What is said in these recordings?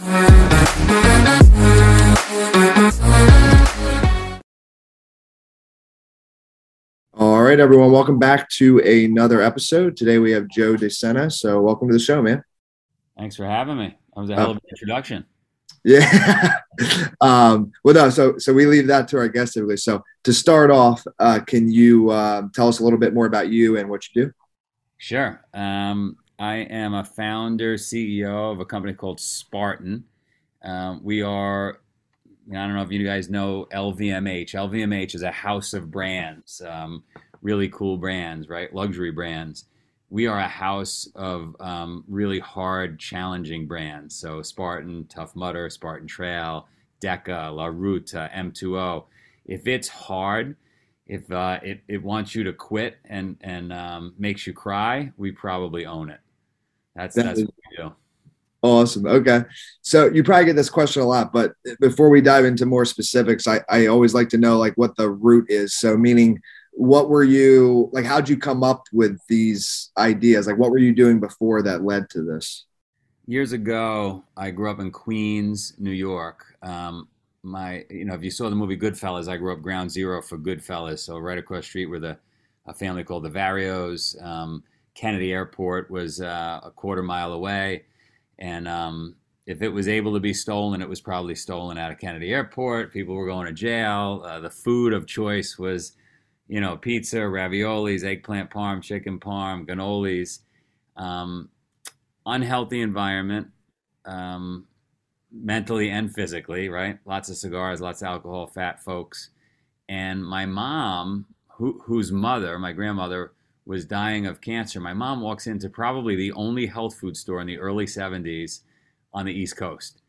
All right, everyone, welcome back to another episode. Today we have Joe DeSena. So, welcome to the show, man. Thanks for having me. That was a hell of an introduction. Yeah. um, well, no, so so we leave that to our guests typically. So to start off, uh, can you uh, tell us a little bit more about you and what you do? Sure. Um, I am a founder, CEO of a company called Spartan. Um, we are, I don't know if you guys know LVMH. LVMH is a house of brands, um, really cool brands, right? Luxury brands we are a house of um, really hard, challenging brands. So Spartan, Tough Mudder, Spartan Trail, DEKA, La Ruta, M2O. If it's hard, if uh, it, it wants you to quit and and um, makes you cry, we probably own it. That's that that's what we do. Awesome. Okay. So you probably get this question a lot, but before we dive into more specifics, I, I always like to know like what the root is. So meaning what were you like how'd you come up with these ideas like what were you doing before that led to this years ago i grew up in queens new york um, my you know if you saw the movie goodfellas i grew up ground zero for goodfellas so right across the street were the a family called the varios um, kennedy airport was uh, a quarter mile away and um, if it was able to be stolen it was probably stolen out of kennedy airport people were going to jail uh, the food of choice was you know, pizza, raviolis, eggplant parm, chicken parm, cannolis. Um, unhealthy environment, um, mentally and physically, right? Lots of cigars, lots of alcohol, fat folks. And my mom, who, whose mother, my grandmother, was dying of cancer. My mom walks into probably the only health food store in the early 70s on the East Coast.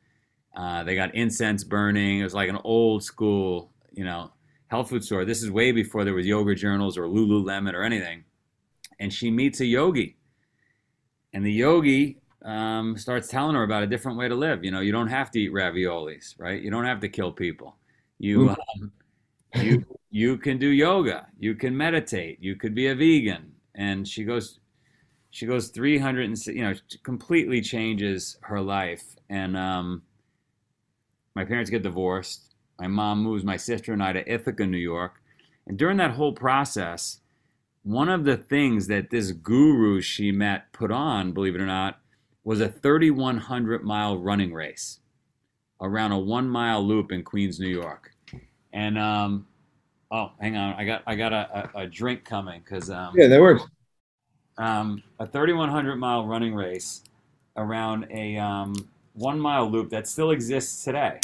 Uh, they got incense burning. It was like an old school, you know, health food store. This is way before there was yoga journals or Lululemon or anything. And she meets a yogi, and the yogi um, starts telling her about a different way to live. You know, you don't have to eat raviolis, right? You don't have to kill people. You um, you you can do yoga. You can meditate. You could be a vegan. And she goes, she goes 300 and you know completely changes her life. And um, my parents get divorced my mom moves my sister and I to Ithaca, New York. And during that whole process, one of the things that this guru she met put on, believe it or not, was a 3,100 mile running race around a one mile loop in Queens, New York. And um, oh, hang on, I got I got a, a, a drink coming because um, yeah, that works. Um, a 3,100 mile running race around a um, one mile loop that still exists today.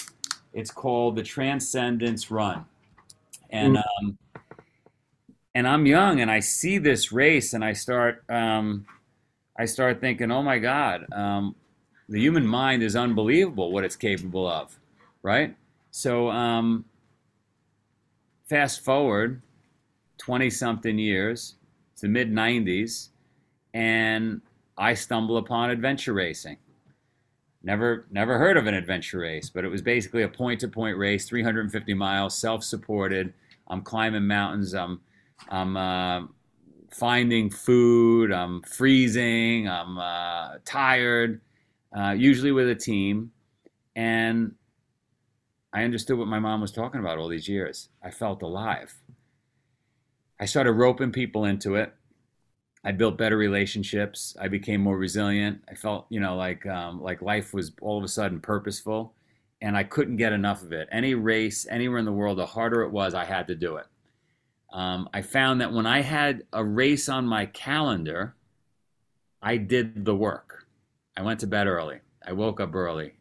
It's called the Transcendence Run, and mm. um, and I'm young, and I see this race, and I start um, I start thinking, oh my God, um, the human mind is unbelievable what it's capable of, right? So um, fast forward 20 something years to mid 90s, and I stumble upon adventure racing. Never, never heard of an adventure race, but it was basically a point-to-point race, 350 miles, self-supported. I'm climbing mountains. I'm, I'm uh, finding food. I'm freezing. I'm uh, tired. Uh, usually with a team, and I understood what my mom was talking about all these years. I felt alive. I started roping people into it. I built better relationships. I became more resilient. I felt, you know, like um, like life was all of a sudden purposeful, and I couldn't get enough of it. Any race, anywhere in the world, the harder it was, I had to do it. Um, I found that when I had a race on my calendar, I did the work. I went to bed early. I woke up early.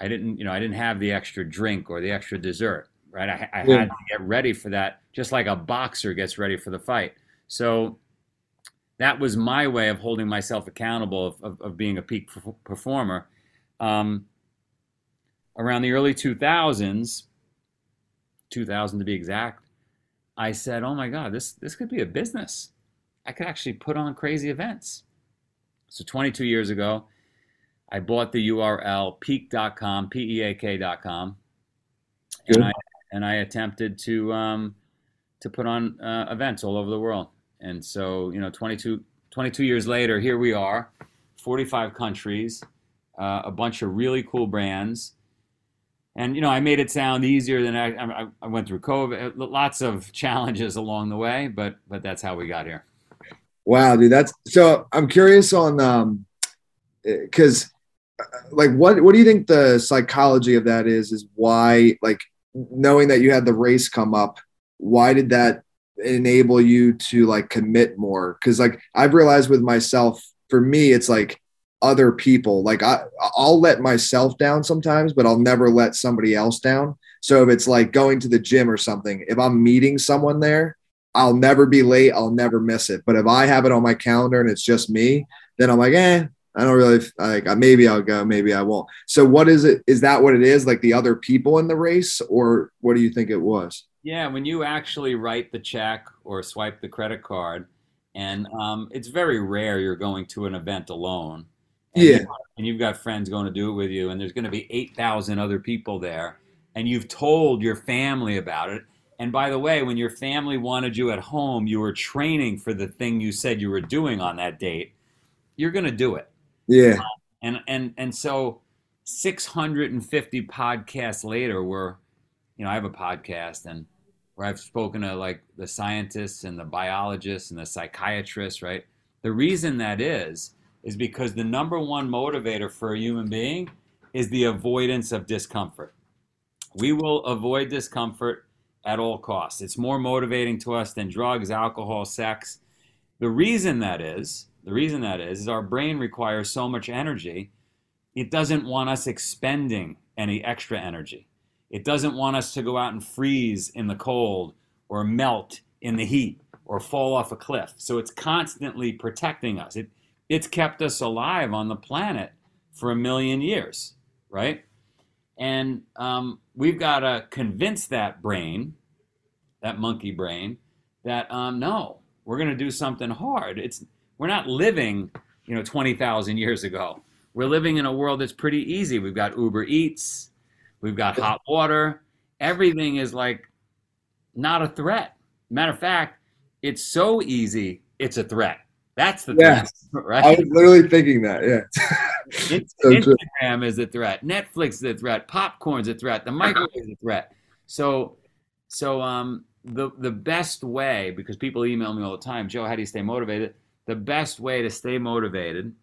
I didn't, you know, I didn't have the extra drink or the extra dessert, right? I, I yeah. had to get ready for that, just like a boxer gets ready for the fight. So that was my way of holding myself accountable of, of, of being a peak performer. Um, around the early 2000s, 2000 to be exact, I said, "Oh my God, this this could be a business. I could actually put on crazy events." So 22 years ago, I bought the URL peak.com, p-e-a-k.com, and I and I attempted to um, to put on uh, events all over the world. And so, you know, 22, 22 years later, here we are, 45 countries, uh, a bunch of really cool brands. And you know, I made it sound easier than I, I, I went through COVID. Lots of challenges along the way, but but that's how we got here. Wow, dude, that's so. I'm curious on um, because uh, like what what do you think the psychology of that is? Is why like knowing that you had the race come up, why did that enable you to like commit more? Because like I've realized with myself, for me, it's like other people. Like I I'll let myself down sometimes, but I'll never let somebody else down. So if it's like going to the gym or something, if I'm meeting someone there, I'll never be late. I'll never miss it. But if I have it on my calendar and it's just me, then I'm like, eh, I don't really like. Maybe I'll go. Maybe I won't. So what is it? Is that what it is? Like the other people in the race, or what do you think it was? Yeah, when you actually write the check or swipe the credit card, and um, it's very rare you're going to an event alone. And yeah. And you've got friends going to do it with you, and there's going to be 8,000 other people there, and you've told your family about it. And by the way, when your family wanted you at home, you were training for the thing you said you were doing on that date. You're going to do it. Yeah. And and and so 650 podcasts later, we're, you know, I have a podcast and where I've spoken to like the scientists and the biologists and the psychiatrists, right? The reason that is is because the number one motivator for a human being is the avoidance of discomfort. We will avoid discomfort at all costs. It's more motivating to us than drugs, alcohol, sex. The reason that is, the reason that is, is our brain requires so much energy, it doesn't want us expending any extra energy. It doesn't want us to go out and freeze in the cold or melt in the heat or fall off a cliff. So it's constantly protecting us. It, it's kept us alive on the planet for a million years, right? And um, we've got to convince that brain, that monkey brain, that um, no, we're going to do something hard. It's we're not living, you know, 20,000 years ago. We're living in a world that's pretty easy. We've got Uber Eats, we've got hot water. Everything is like not a threat. Matter of fact, it's so easy, it's a threat. That's the yes. threat, right? I was literally thinking that. Yeah. so Instagram true. is a threat. Netflix is a threat. Popcorn's is a threat. The microwave is a threat. So, so um, the the best way because people email me all the time, Joe, how do you stay motivated? The best way to stay motivated,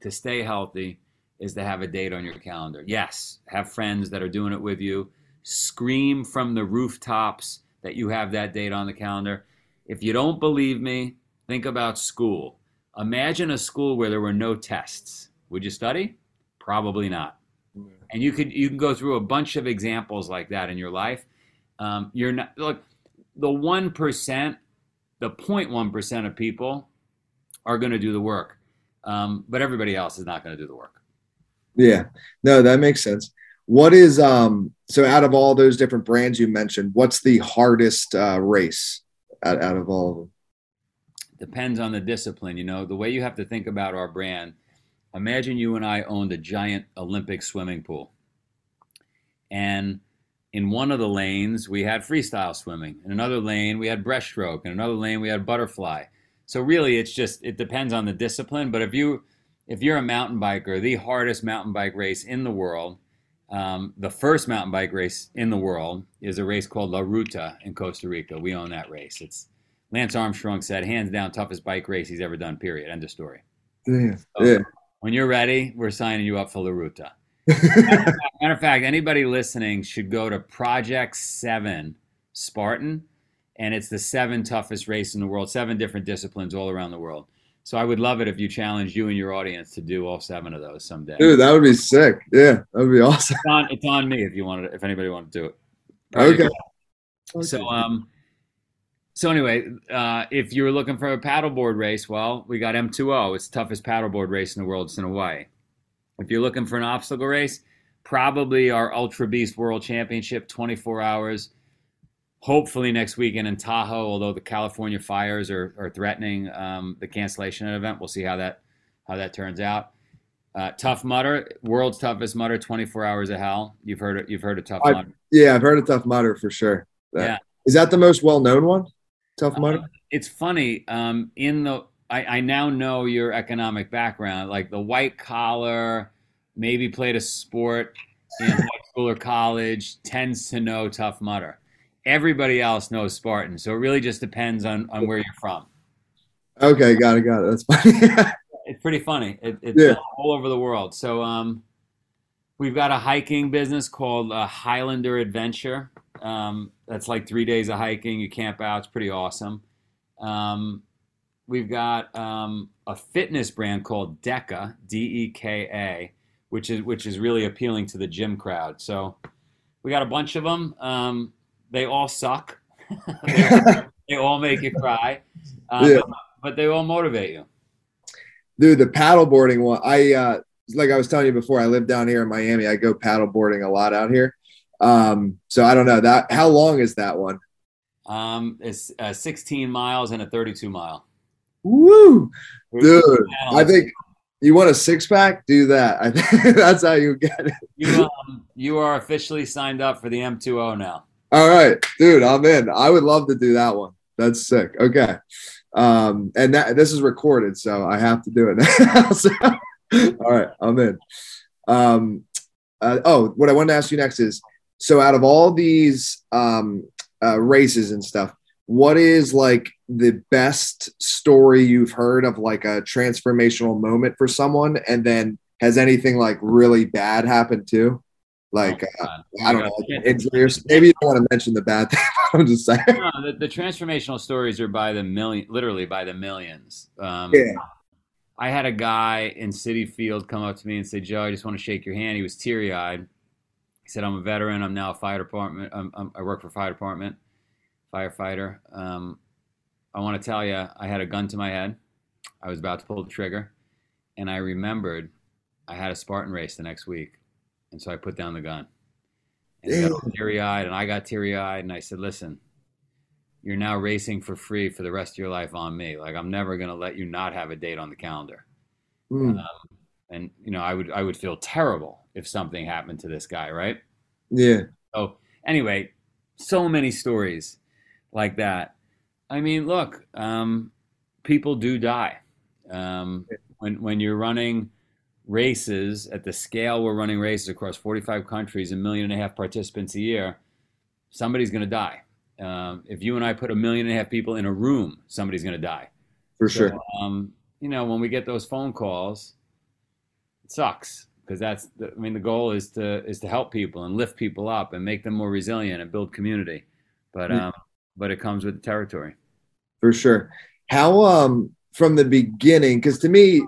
to stay healthy, is to have a date on your calendar. Yes, have friends that are doing it with you. Scream from the rooftops that you have that date on the calendar. If you don't believe me, Think about school. Imagine a school where there were no tests. Would you study? Probably not. And you could you can go through a bunch of examples like that in your life. Um, you're not look the one percent, the 0.1 percent of people are going to do the work, um, but everybody else is not going to do the work. Yeah, no, that makes sense. What is um so out of all those different brands you mentioned, what's the hardest uh, race out, out of all of them? depends on the discipline. You know, the way you have to think about our brand. Imagine you and I owned a giant Olympic swimming pool. And in one of the lanes, we had freestyle swimming. In another lane, we had breaststroke. In another lane, we had butterfly. So really, it's just it depends on the discipline. But if you if you're a mountain biker, the hardest mountain bike race in the world, um, the first mountain bike race in the world is a race called La Ruta in Costa Rica. We own that race. It's Lance Armstrong said, hands down, toughest bike race he's ever done, period. End of story. Yeah. So yeah. When you're ready, we're signing you up for La Ruta. matter, matter of fact, anybody listening should go to Project 7 Spartan, and it's the seven toughest race in the world, seven different disciplines all around the world. So I would love it if you challenged you and your audience to do all seven of those someday. Dude, that would be sick. Yeah, that would be awesome. It's on, it's on me if you wanted, if anybody wanted to do it. okay. So, um, so anyway, uh, if you're looking for a paddleboard race, well, we got M2O. It's the toughest paddleboard race in the world. It's in Hawaii. If you're looking for an obstacle race, probably our Ultra Beast World Championship, 24 hours. Hopefully next weekend in Tahoe, although the California fires are, are threatening um, the cancellation of the event. We'll see how that how that turns out. Uh, Tough Mudder, world's toughest Mudder, 24 hours of hell. You've heard it. You've heard of Tough Mudder. Yeah, I've heard of Tough Mudder for sure. That, yeah. Is that the most well known one? Tough Mudder? Uh, it's funny. Um, in the I, I now know your economic background, like the white collar, maybe played a sport in high school or college, tends to know Tough Mudder. Everybody else knows Spartan, so it really just depends on, on where you're from. Okay, got it, got it. That's funny. it's pretty funny. It, it's Yeah. all over the world. So um, we've got a hiking business called uh, Highlander Adventure. Um, that's like three days of hiking. You camp out. It's pretty awesome. Um, we've got um, a fitness brand called DEKA, D E K A, which is which is really appealing to the gym crowd. So we got a bunch of them. Um, they all suck. they, all make you cry, uh, Yeah. but, but they all motivate you. Dude, the paddleboarding one, I uh like I was telling you before, I live down here in Miami. I go paddleboarding a lot out here. Um, so I don't know that how long is that one? Um, it's uh, 16 miles and a 32 mile. Woo! Dude, I think you want a six pack, do that. I think that's how you get it. you um, you are officially signed up for the M2O now. All right, dude, I'm in. I would love to do that one. That's sick. Okay. Um, and that this is recorded, so I have to do it now. So, all right, I'm in. Um, uh, oh, what I wanted to ask you next is so out of all these um, uh, races and stuff, what is like the best story you've heard of like a transformational moment for someone? And then has anything like really bad happened too? Like, uh, I don't know, like injury or maybe you don't want to mention the bad thing. I'm just saying. No, the, the transformational stories are by the million, literally by the millions. Um, Yeah. I had a guy in Citi Field come up to me and say, "Joe, I just want to shake your hand." He was teary eyed. He said, "I'm a veteran. I'm now a fire department. I'm, I'm, I work for fire department, firefighter. Um, I want to tell you, I had a gun to my head. I was about to pull the trigger, and I remembered I had a Spartan race the next week, and so I put down the gun. And he got teary eyed, and I got teary eyed, and I said, "Listen." You're now racing for free for the rest of your life on me. Like I'm never gonna let you not have a date on the calendar Mm, and you know i would i would feel terrible if something happened to this guy right yeah. so anyway so many stories like that i mean look um, people do die um, when when you're running races at the scale we're running races across 45 countries and a million and a half participants a year somebody's going to die um, if you and i put a million and a half people in a room somebody's going to die For so, sure. um, you know, when we get those phone calls, it sucks because that's the, I mean the goal is to is to help people and lift people up and make them more resilient and build community. But um, but it comes with the territory. For sure. How um from the beginning, because to me,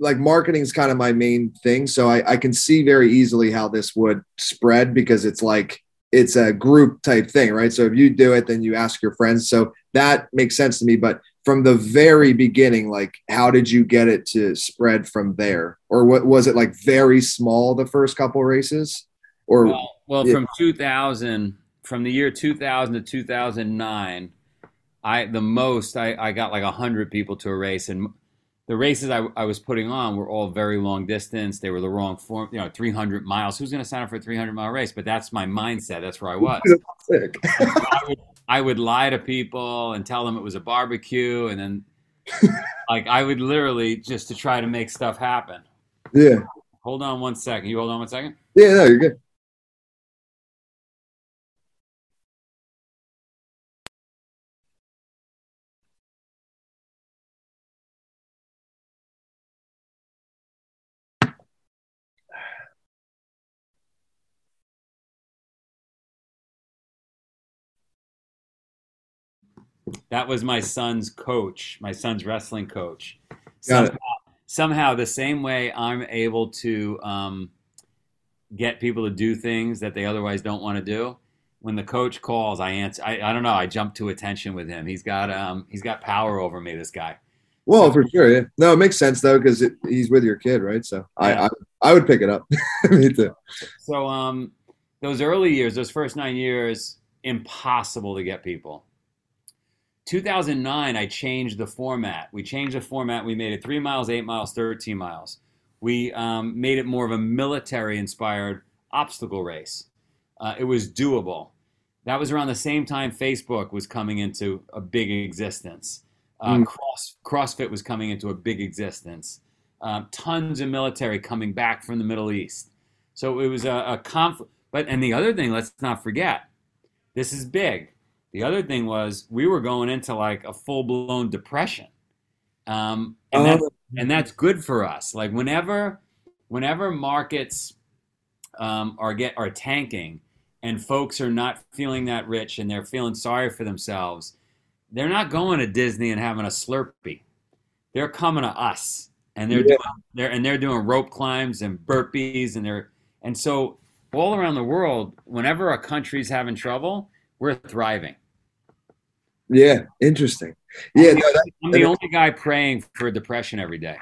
like marketing is kind of my main thing. So I, I can see very easily how this would spread because it's like it's a group type thing, right? So if you do it, then you ask your friends. So that makes sense to me. But from the very beginning, like how did you get it to spread from there? Or what was it like very small the first couple races? Or Well, well from 2000, from the year 2000 to 2009, I the most I, I got like hundred people to a race, and the races I, I was putting on were all very long distance. They were the wrong form, you know, 300 miles. Who's going to sign up for a 300 mile race? But that's my mindset. That's where I was. sick. I would, I would lie to people and tell them it was a barbecue, and then like I would literally just to try to make stuff happen. yeah. Hold on one second. You hold on one second. Yeah, no, you're good. That was my son's coach, my son's wrestling coach. Got it. Somehow, somehow, the same way I'm able to um, get people to do things that they otherwise don't want to do. When the coach calls, I answer. I, I don't know. I jump to attention with him. He's got um, he's got power over me. This guy. Well, So- for sure, yeah. No, it makes sense though because he's with your kid, right? So Yeah. I, I I would pick it up. Me too. So um, those early years, those first nine years, impossible to get people. 2009, I changed the format. We changed the format. We made it three miles, eight miles, 13 miles. We um, made it more of a military inspired obstacle race. Uh, it was doable. That was around the same time Facebook was coming into a big existence. Uh, Mm. cross, CrossFit was coming into a big existence. um, tons of military coming back from the Middle East. So it was a, a conflict. But and the other thing, let's not forget, this is big. The other thing was we were going into like a full blown depression, um, and that's and that's good for us. Like whenever whenever markets um, are get are tanking and folks are not feeling that rich and they're feeling sorry for themselves, they're not going to Disney and having a Slurpee. They're coming to us and they're Yeah. doing they're and they're doing rope climbs and burpees and they're and so all around the world, whenever a country's having trouble, we're thriving. Yeah, interesting. Yeah, no, that, I'm the only guy praying for depression every day.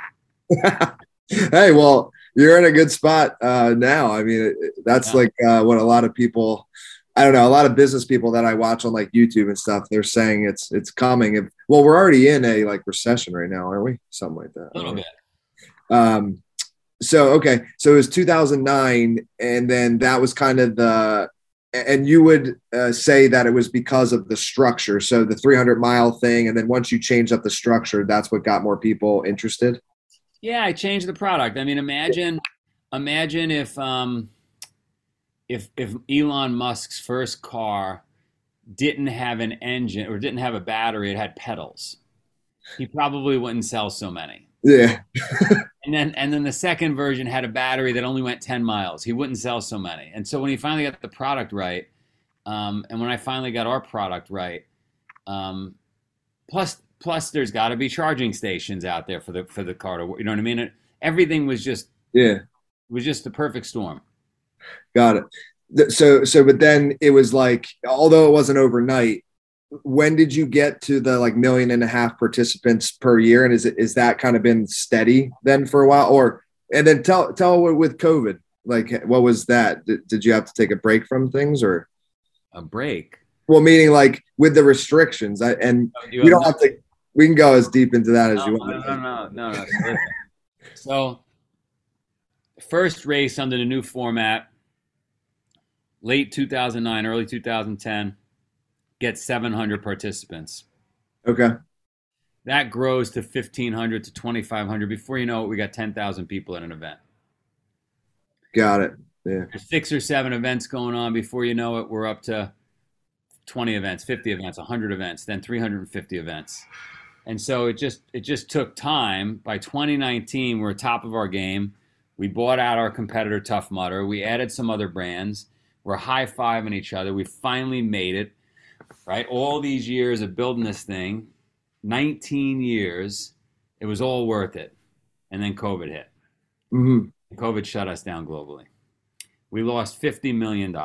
hey, well, you're in a good spot uh, now. I mean, that's Yeah. like uh, what a lot of people, I don't know, a lot of business people that I watch on like YouTube and stuff, they're saying it's it's coming. If, well, we're already in a like recession right now, aren't we? Something like that. A little bit. Um, so okay, so it was 2009, and then that was kind of the, and you would uh, say that it was because of the structure. So the 300 mile thing, and then once you changed up the structure, that's what got more people interested. Yeah, I changed the product. I mean, imagine, imagine if um, if if Elon Musk's first car didn't have an engine or didn't have a battery, it had pedals. He probably wouldn't sell so many. Yeah, And then and then the second version had a battery that only went 10 miles. He wouldn't sell so many. And so when he finally got the product right, um, and when I finally got our product right, um, plus plus there's got to be charging stations out there for the for the car to work. You know what I mean? It, everything was just yeah. was just the perfect storm. Got it. So, so, but then it was like, although it wasn't overnight, when did you get to the like million and a half participants per year? And is it, is that kind of been steady then for a while? Or, and then tell, tell with COVID, like, what was that? Did, did you have to take a break from things or, A break. well, meaning like with the restrictions I, and oh, You we don't have- to, we can go as deep into that as no, you no, want. no, no, no, no. Listen. So, first race under the new format, late 2009, early 2010, gets 700 participants. Okay. That grows to 1,500 to 2,500. Before you know it, we got 10,000 people at an event. Got it. Yeah. There's six or seven events going on. Before you know it, we're up to 20 events, 50 events, 100 events, then 350 events. And so it just it just took time. By 2019, we're top of our game. We bought out our competitor Tough Mudder. We added some other brands. We're high fiving each other. We finally made it. Right, all these years of building this thing, 19 years, it was all worth it. And then COVID hit. hmm COVID shut us down globally. We lost $50 million.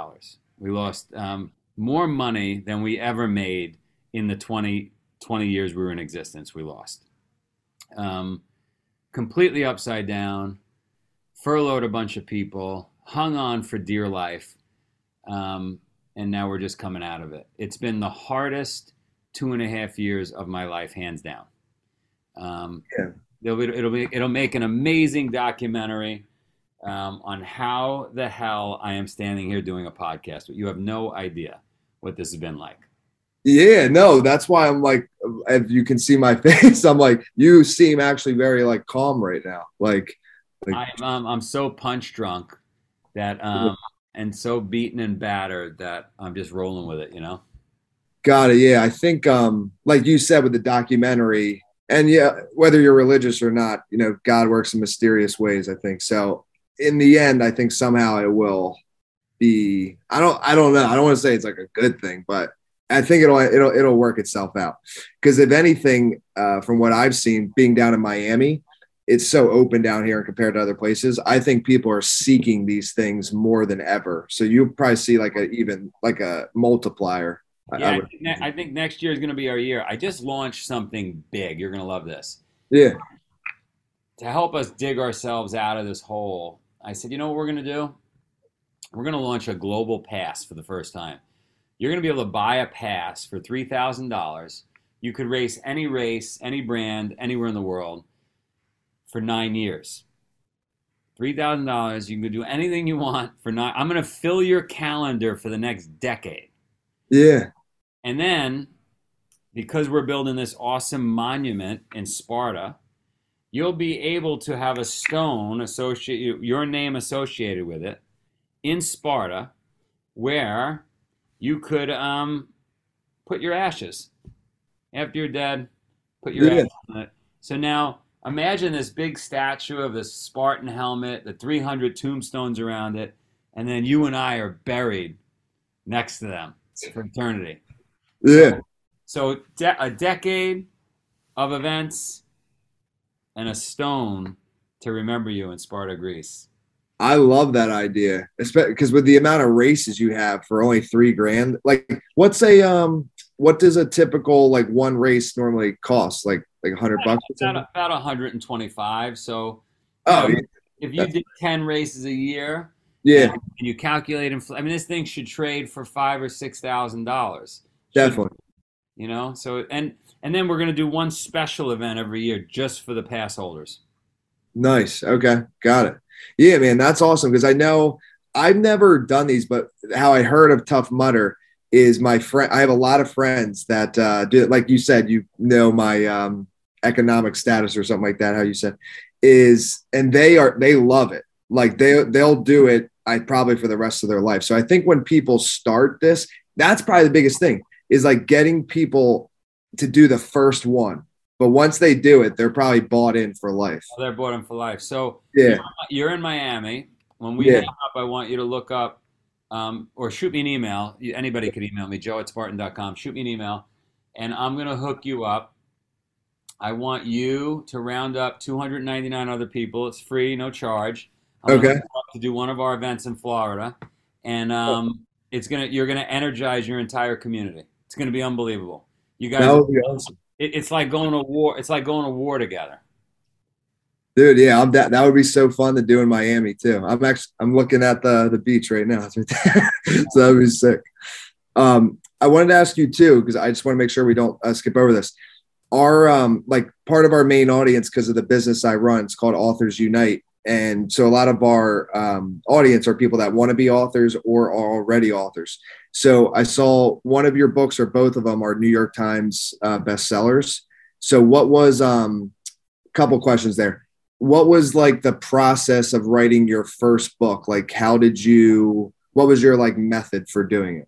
We lost um, more money than we ever made in the 20, 20 years we were in existence. We lost. Um, completely upside down, furloughed a bunch of people, hung on for dear life, um, and now we're just coming out of it. It's been the hardest two and a half years of my life, hands down. Um, Yeah. it'll, be, it'll, be, it'll make an amazing documentary um, on how the hell I am standing here doing a podcast. But you have no idea what this has been like. Yeah, no, that's why I'm like, if you can see my face, I'm like, you seem actually very like calm right now. Like, like I'm, um, I'm so punch drunk that um, and so beaten and battered that I'm just rolling with it, you know? got it. Yeah, I think, um, like you said with the documentary, and yeah, whether you're religious or not, you know, God works in mysterious ways. I think so. In the end, I think somehow it will be. I don't. I don't know. I don't want to say it's like a good thing, but I think it'll it'll it'll work itself out. Because if anything, uh, from what I've seen, being down in Miami, it's so open down here compared to other places. I think people are seeking these things more than ever. So you'll probably see like a even like a multiplier. I- I Yeah, I think, ne- I think next year is going to be our year. I just launched something big. You're going to love this. yeah. To help us dig ourselves out of this hole, I said, you know what we're going to do? We're going to launch a global pass for the first time. You're going to be able to buy a pass for $3,000. You could race any race, any brand, anywhere in the world for nine years. $3,000. You can do anything you want for nine. I'm going to fill your calendar for the next decade. Yeah. And then, because we're building this awesome monument in Sparta, you'll be able to have a stone associate your name associated with it in Sparta, where you could um, put your ashes after you're dead. Put your Yeah. ashes on it. So now imagine this big statue of this Spartan helmet, the 300 tombstones around it, and then you and I are buried next to them for eternity. Yeah. So de- a decade of events and a stone to remember you in Sparta, Greece. I love that idea, especially because with the amount of races you have for only three grand, like what's a um, what does a typical like one race normally cost? Like like a hundred bucks About, about 125. So Oh you know, if you did 10 races a year yeah, and you calculate, infl- I mean, this thing should trade for five or six thousand dollars. definitely. You know, so and and then we're gonna do one special event every year just for the pass holders. Nice. Okay, got it. Yeah, man, that's awesome because I know I've never done these, but how I heard of Tough Mudder is my friend. I have a lot of friends that uh, do, like you said, you know my um, economic status or something like that. How you said is, and they are they love it. Like they they'll do it. I probably for the rest of their life. So I think when people start this, that's probably the biggest thing is like getting people to do the first one. But once they do it, they're probably bought in for life. They're bought in for life. So Yeah. you're in Miami. When we Yeah. hang up, I want you to look up um, or shoot me an email. Anybody could email me, joe at spartan.com. Shoot me an email, and I'm going to hook you up. I want you to round up 299 other people. It's free, no charge. I'm Okay. hook you up To do one of our events in Florida, and um, it's gonna you're gonna energize your entire community. It's gonna be unbelievable. You guys, That would be awesome. it, it's like going to war. It's like going to war together. Dude, yeah, I'm that that would be so fun to do in Miami too. I'm actually I'm looking at the the beach right now. It's right there. so that would be sick. Um, I wanted to ask you too, because I just want to make sure we don't uh, skip over this. Our um like part of our main audience because of the business I run, it's called Authors Unite. And so a lot of our um, audience are people that want to be authors or are already authors. So I saw one of your books or both of them are New York Times uh, bestsellers. So what was um couple questions there what was like the process of writing your first book like how did you what was your like method for doing it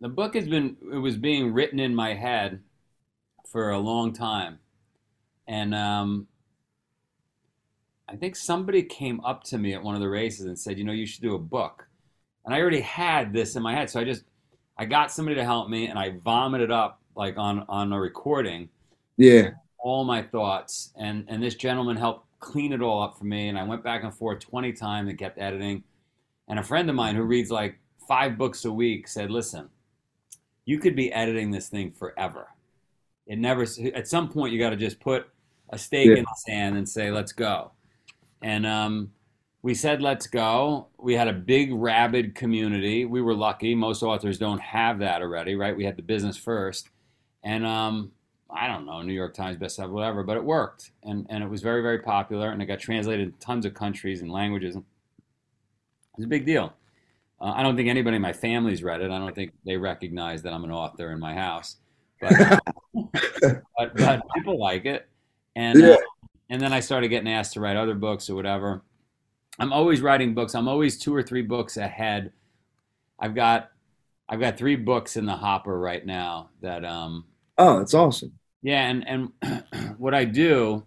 The book has been it was being written in my head for a long time, and um, I think somebody came up to me at one of the races and said, "You know, you should do a book." And I already had this in my head, so I just I got somebody to help me, and I vomited up like on on a recording yeah all my thoughts, and and this gentleman helped clean it all up for me, and I went back and forth twenty times and kept editing. And a friend of mine who reads like five books a week said, "Listen, you could be editing this thing forever. It never. At some point, you got to just put a stake Yeah. in the sand and say, let's go." And um, we said, let's go. We had a big, rabid community. We were lucky. Most authors don't have that already, right? We had the business first. And um, I don't know, New York Times bestseller, whatever, but it worked. And, and it was very, very popular. And it got translated in tons of countries and languages. It was a big deal. Uh, I don't think anybody in my family's read it. I don't think they recognize that I'm an author in my house. But, but, but people like it. And, Yeah. uh, and then I started getting asked to write other books or whatever. I'm always writing books. I'm always two or three books ahead. I've got I've got three books in the hopper right now that um oh that's awesome yeah and and what I do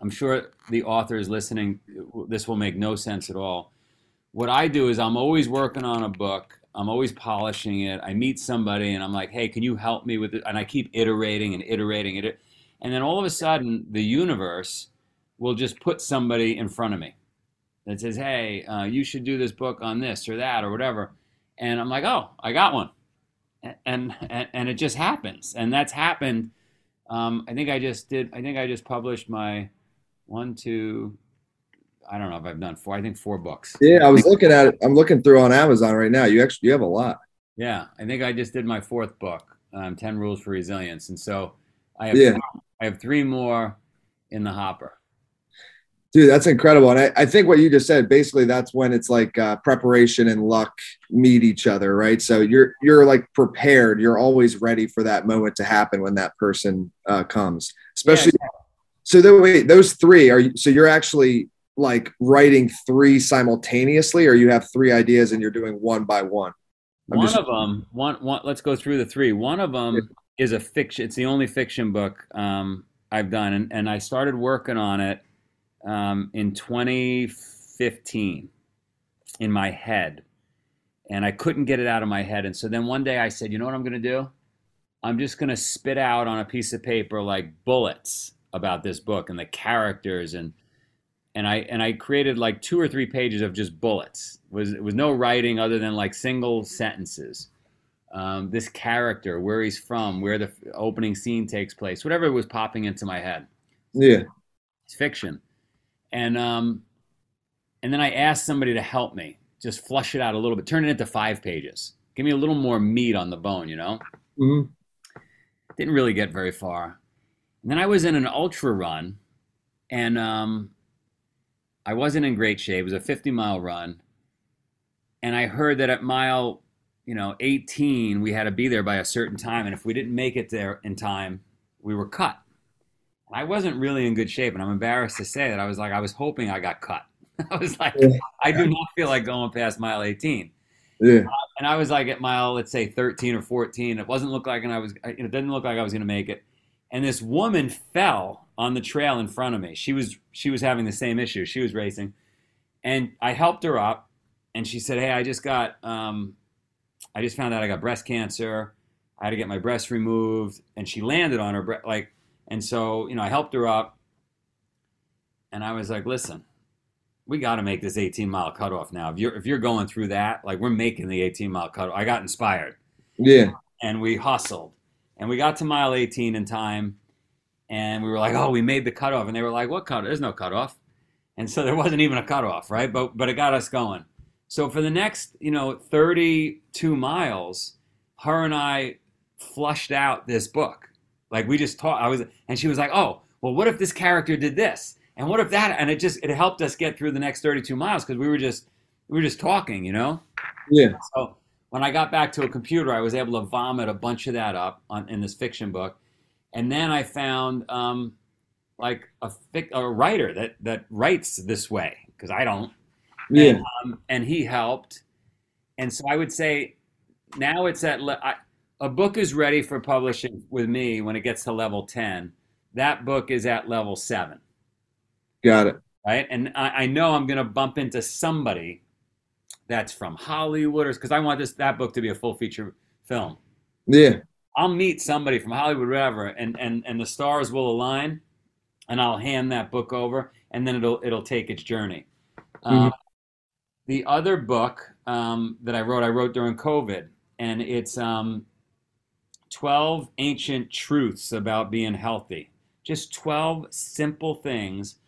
I'm sure the author is listening this will make no sense at all. What I do is I'm always working on a book. I'm always polishing it. I meet somebody and I'm like, "Hey, can you help me with it?" And I keep iterating and iterating it. And then all of a sudden the universe will just put somebody in front of me that says, "Hey, uh, you should do this book on this or that or whatever," and I'm like, "Oh, I got one," and and, and it just happens, and that's happened. Um, I think I just did. I think I just published my one, two. I don't know if I've done four. I think four books. yeah i was looking at it i'm looking through on amazon right now you actually you have a lot Yeah, I think I just did my fourth book, um, Ten Rules for Resilience, and so I have Yeah. I have three more in the hopper. dude that's incredible and I, I think what you just said basically that's when it's like uh, preparation and luck meet each other right so you're you're like prepared you're always ready for that moment to happen when that person uh, comes especially So the, wait, those three are so you're actually like writing three simultaneously, or you have three ideas and you're doing one by one. I'm one just, of them, one, one. Let's go through the three. One of them yeah. is a fiction. It's the only fiction book um, I've done, and, and I started working on it um, in 2015 in my head, and I couldn't get it out of my head. And so then one day I said, you know what I'm going to do? I'm just going to spit out on a piece of paper like bullets about this book and the characters and and I and I created like two or three pages of just bullets. It was it was no writing other than like single sentences. Um, this character, where he's from, where the opening scene takes place, whatever was popping into my head. Yeah, it's fiction, and um, and then I asked somebody to help me just flush it out a little bit, turn it into five pages, give me a little more meat on the bone, you know. Mm-hmm. Didn't really get very far. And then I was in an ultra run, and um, I wasn't in great shape. It was a 50 mile run. And I heard that at mile, you know, 18, we had to be there by a certain time. And if we didn't make it there in time, we were cut. I wasn't really in good shape. And I'm embarrassed to say that I was like, I was hoping I got cut. I was like, yeah. I do not feel like going past mile 18. Yeah. Uh, and I was like at mile, let's say 13 or 14. It wasn't look like, and I was, it didn't look like I was going to make it. And this woman fell on the trail in front of me. She was she was having the same issue. She was racing, and I helped her up, and she said, "Hey, I just got um, I just found out I got breast cancer. I had to get my breast removed." And she landed on her breast, like, and so you know I helped her up, and I was like, "Listen." We got to make this 18 mile cutoff now. If you're if you're going through that, like we're making the 18 mile cutoff. I got inspired. Yeah. And we hustled, and we got to mile 18 in time and we were like, oh, we made the cutoff, and they were like, what cutoff? There's no cutoff, and so there wasn't even a cutoff, right? But but it got us going. So for the next, you know, 32 miles, her and I flushed out this book. Like we just taught. I was, and she was like, oh, well, what if this character did this, and what if that, and it just it helped us get through the next 32 miles because we were just we were just talking, you know. Yeah. So when I got back to a computer, I was able to vomit a bunch of that up on, in this fiction book and then I found um, like a, a writer that that writes this way because I don't. Yeah. And, um, and, he helped, and so I would say now it's at le- I, a book is ready for publishing with me when it gets to level ten. That book is at level seven. Got it. Right, and I, I know I'm going to bump into somebody that's from Hollywood, or because I want this that book to be a full feature film. Yeah. I'll meet somebody from Hollywood, whatever, and and and the stars will align, and I'll hand that book over, and then it'll it'll take its journey. Mm-hmm. Um, the other book um, that I wrote, I wrote during COVID, and it's um, twelve ancient truths about being healthy. Just twelve simple things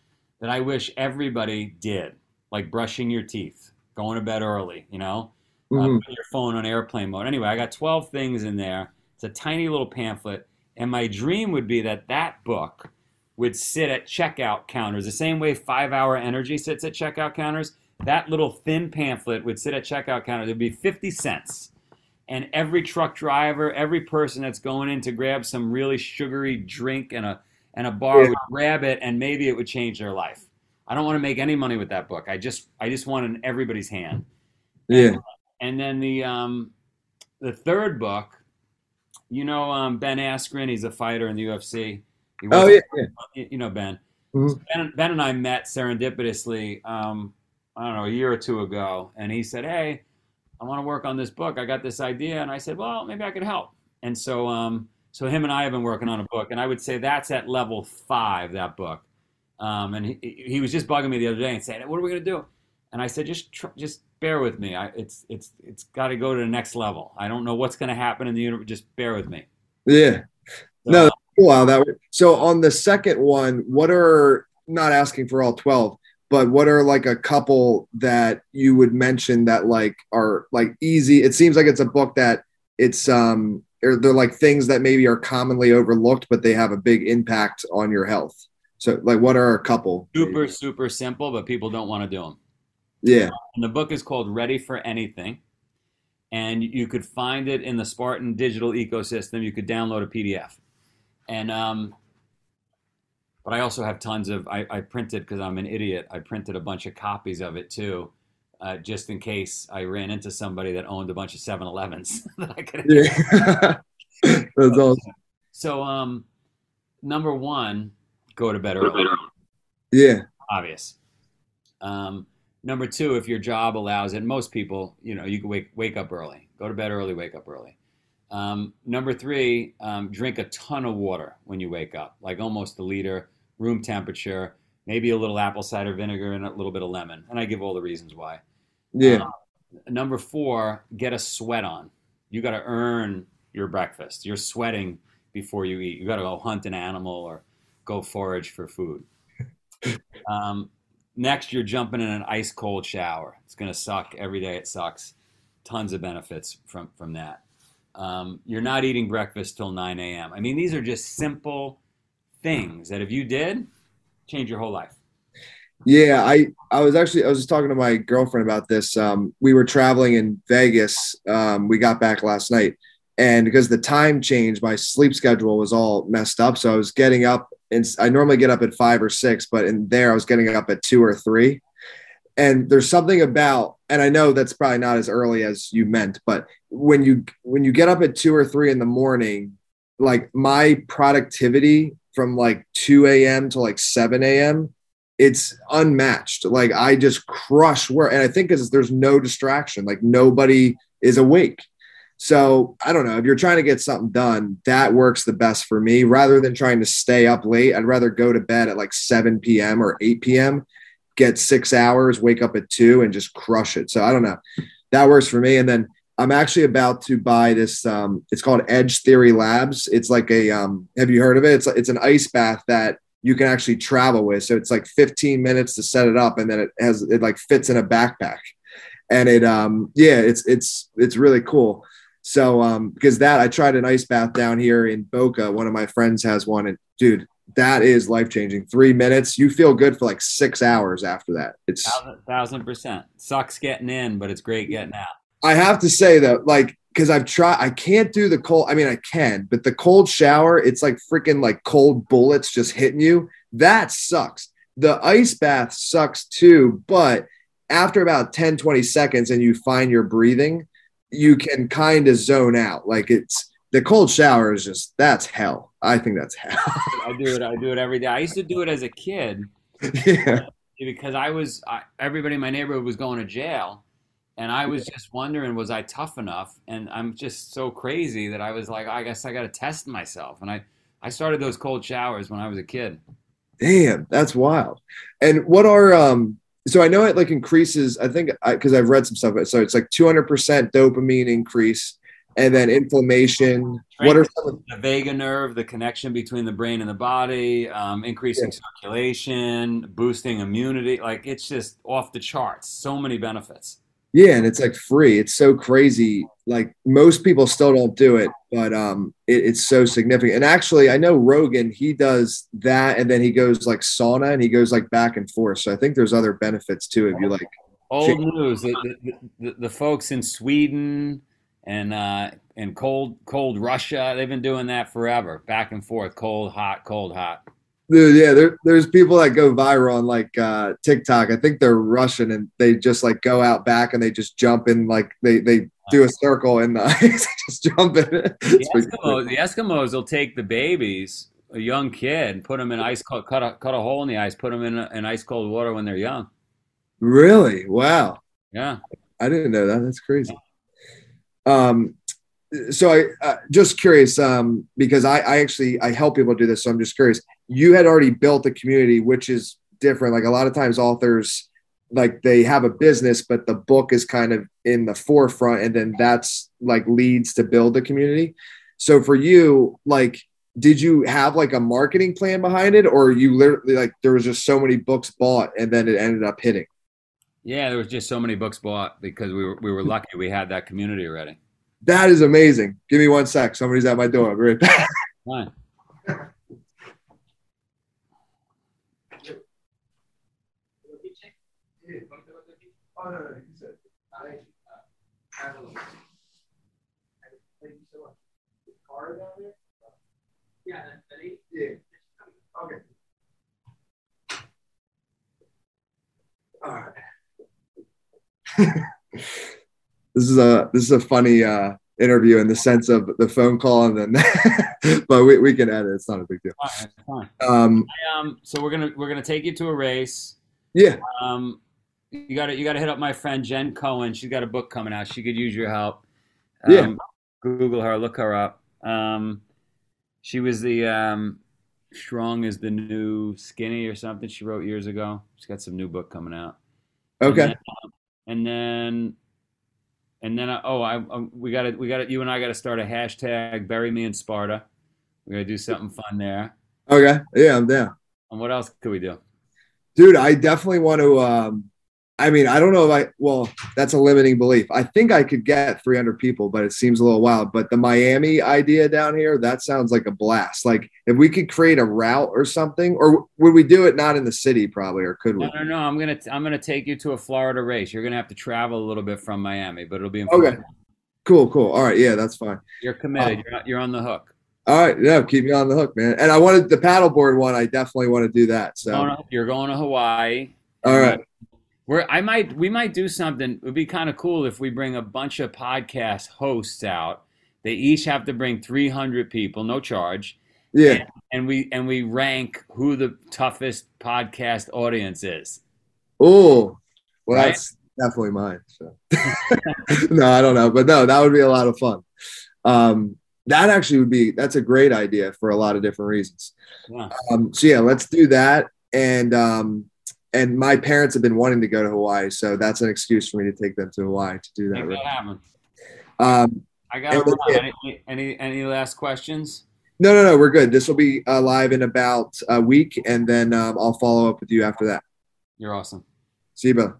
that I wish everybody did, like brushing your teeth, going to bed early, you know, uh, mm-hmm. uh, putting your phone on airplane mode. Anyway, I got twelve things in there a tiny little pamphlet. And my dream would be that that book would sit at checkout counters the same way five hour energy sits at checkout counters. That little thin pamphlet would sit at checkout counters. It would be 50 cents. And every truck driver, every person that's going in to grab some really sugary drink and a, and a bar yeah. would grab it and maybe it would change their life. I don't want to make any money with that book. I just I just want it in everybody's hand. Yeah. And, and then the um, the third book you know um, Ben Askren? He's a fighter in the UFC. oh yeah, yeah, you know Ben. Mm-hmm. ben. Ben and I met serendipitously. Um, I don't know a year or two ago, and he said, "Hey, I want to work on this book. I got this idea," and I said, "Well, maybe I could help." And so, um, so him and I have been working on a book, and I would say that's at level five. That book. Um, and he, he was just bugging me the other day and saying, "What are we gonna do?" And I said, "Just tr- just bear with me. I, it's it's it's got to go to the next level. I don't know what's going to happen in the universe. Just bear with me. Yeah. So, no. Wow. That so on the second one, what are not asking for all twelve, but what are like a couple that you would mention that like are like easy? It seems like it's a book that it's um they're like things that maybe are commonly overlooked, but they have a big impact on your health. So like, what are a couple? Super super simple, but people don't want to do them. Yeah. And the book is called Ready for Anything. And you could find it in the Spartan digital ecosystem. You could download a PDF. And um, but I also have tons of. I, I printed because I'm an idiot. I printed a bunch of copies of it too, uh, just in case I ran into somebody that owned a bunch of 7-Elevens that I could. Yeah. That's awesome. So, um, number one, go to bed early. Yeah. Obvious. Um, number two, if your job allows it, most people, you know, you can wake wake up early, go to bed early, wake up early. Um, number three, um, drink a ton of water when you wake up, like almost a liter, room temperature, maybe a little apple cider vinegar and a little bit of lemon. And I give all the reasons why. Yeah. Um, number four, get a sweat on. You got to earn your breakfast. You're sweating before you eat. You got to go hunt an animal or go forage for food. Um, next, you're jumping in an ice cold shower. It's going to suck every day. It sucks. Tons of benefits from from that. Um, you're not eating breakfast till 9 a.m. I mean, these are just simple things that if you did, change your whole life. Yeah, I I was actually I was just talking to my girlfriend about this. Um, we were traveling in Vegas. Um, we got back last night, and because the time changed, my sleep schedule was all messed up. So I was getting up, and I normally get up at five or six, but in there I was getting up at two or three. And there's something about, and I know that's probably not as early as you meant, but when you when you get up at two or three in the morning, like my productivity from like 2 a.m. to like 7 a.m it's unmatched. Like I just crush work. And I think because there's no distraction, like nobody is awake. So I don't know if you're trying to get something done, that works the best for me rather than trying to stay up late. I'd rather go to bed at like 7 p.m. or 8 p.m., get six hours, wake up at two, and just crush it. So I don't know. That works for me. And then I'm actually about to buy this. Um, it's called Edge Theory Labs. It's like a. Um, have you heard of it? It's it's an ice bath that you can actually travel with. So it's like 15 minutes to set it up, and then it has it like fits in a backpack, and it um yeah, it's it's it's really cool. So um because that I tried an ice bath down here in Boca. One of my friends has one, and dude, that is life changing. Three minutes, you feel good for like six hours after that. It's thousand, thousand percent sucks getting in, but it's great getting out. I have to say though, like because I've tried, I can't do the cold. I mean, I can, but the cold shower, it's like freaking like cold bullets just hitting you. That sucks. The ice bath sucks too, but after about 10, 20 seconds and you find your breathing, you can kind of zone out. Like it's the cold shower is just that's hell. I think that's hell. I do it. I do it every day. I used to do it as a kid. yeah. Because I was, I, everybody in my neighborhood was going to jail and I was just wondering, was I tough enough? And I'm just so crazy that I was like, I guess I got to test myself. And I, I started those cold showers when I was a kid. Damn, that's wild. And what are um? So I know it like increases. I think because I've read some stuff. So it's like 200% dopamine increase, and then inflammation. What are some of- the vagus nerve, the connection between the brain and the body, um, increasing yeah. circulation, boosting immunity? Like it's just off the charts. So many benefits. Yeah, and it's like free. It's so crazy. Like most people still don't do it, but um, it, it's so significant. And actually, I know Rogan. He does that, and then he goes like sauna, and he goes like back and forth. So I think there's other benefits too if you like. Old news: the, the, the, the folks in Sweden and uh, and cold cold Russia, they've been doing that forever, back and forth, cold hot, cold hot. Dude, yeah, there, there's people that go viral on like uh, TikTok. I think they're Russian and they just like go out back and they just jump in like they they do a circle in the ice, just jump in. The Eskimos, the Eskimos will take the babies, a young kid, put them in ice cut a cut a hole in the ice, put them in, in ice cold water when they're young. Really? Wow. Yeah. I didn't know that. That's crazy. Um, so I uh, just curious um, because I, I actually I help people do this, so I'm just curious. You had already built a community, which is different. Like a lot of times, authors like they have a business, but the book is kind of in the forefront, and then that's like leads to build the community. So for you, like, did you have like a marketing plan behind it, or you literally like there was just so many books bought, and then it ended up hitting? Yeah, there was just so many books bought because we were we were lucky we had that community already. That is amazing. Give me one sec. Somebody's at my door. I'll be right back. Fine. Yeah, Okay. All right. this is a this is a funny uh, interview in the sense of the phone call and then, but we, we can edit. It's not a big deal. Fine, fine. Um, Um, so we're gonna we're gonna take you to a race. yeah. Um, you got to you got to hit up my friend Jen Cohen. She's got a book coming out. She could use your help. Um, Yeah. Google her, look her up. Um, she was the um, strong is the new skinny or something. She wrote years ago. She's got some new book coming out. Okay. And then, and then, and then, uh, oh, I, um, we got to, we got to, you and I got to start a hashtag. Bury me in Sparta. We're gonna do something fun there. Okay. Yeah, I'm down. And what else could we do? Dude, I definitely want to. Um, I mean, I don't know if I, well, that's a limiting belief. I think I could get 300 people, but it seems a little wild. But the Miami idea down here, that sounds like a blast. Like if we could create a route or something, or would we do it not in the city probably, or could we? No, no, no. I'm gonna, I'm gonna take you to a Florida race. You're gonna have to travel a little bit from Miami, but it'll be in Okay. Cool, cool. All right. Yeah, that's fine. You're committed. Oh. You're, you're on the hook. All right. Yeah, keep me on the hook, man. And I wanted the paddleboard one. I definitely want to do that. So, Going to- you're going to Hawaii. all right. Where I might, we might do something. It would be kind of cool if we bring a bunch of podcast hosts out. They each have to bring 300 people, no charge, Yeah. and we and we rank who the toughest podcast audience is. Oh, well, Right? that's definitely mine. So, no, I don't know, but no, that would be a lot of fun. Um, that actually would be that's a great idea for a lot of different reasons. Yeah. Um, so yeah, let's do that. And um, and my parents have been wanting to go to Hawaii, so that's an excuse for me to take them to Hawaii to do that. Make that happen. Um, I got to And that's run. Any, any any last questions? no, no, no, we're good. This will be uh, live in about a week, and then um, I'll follow up with you after that. You're awesome. See you, brother.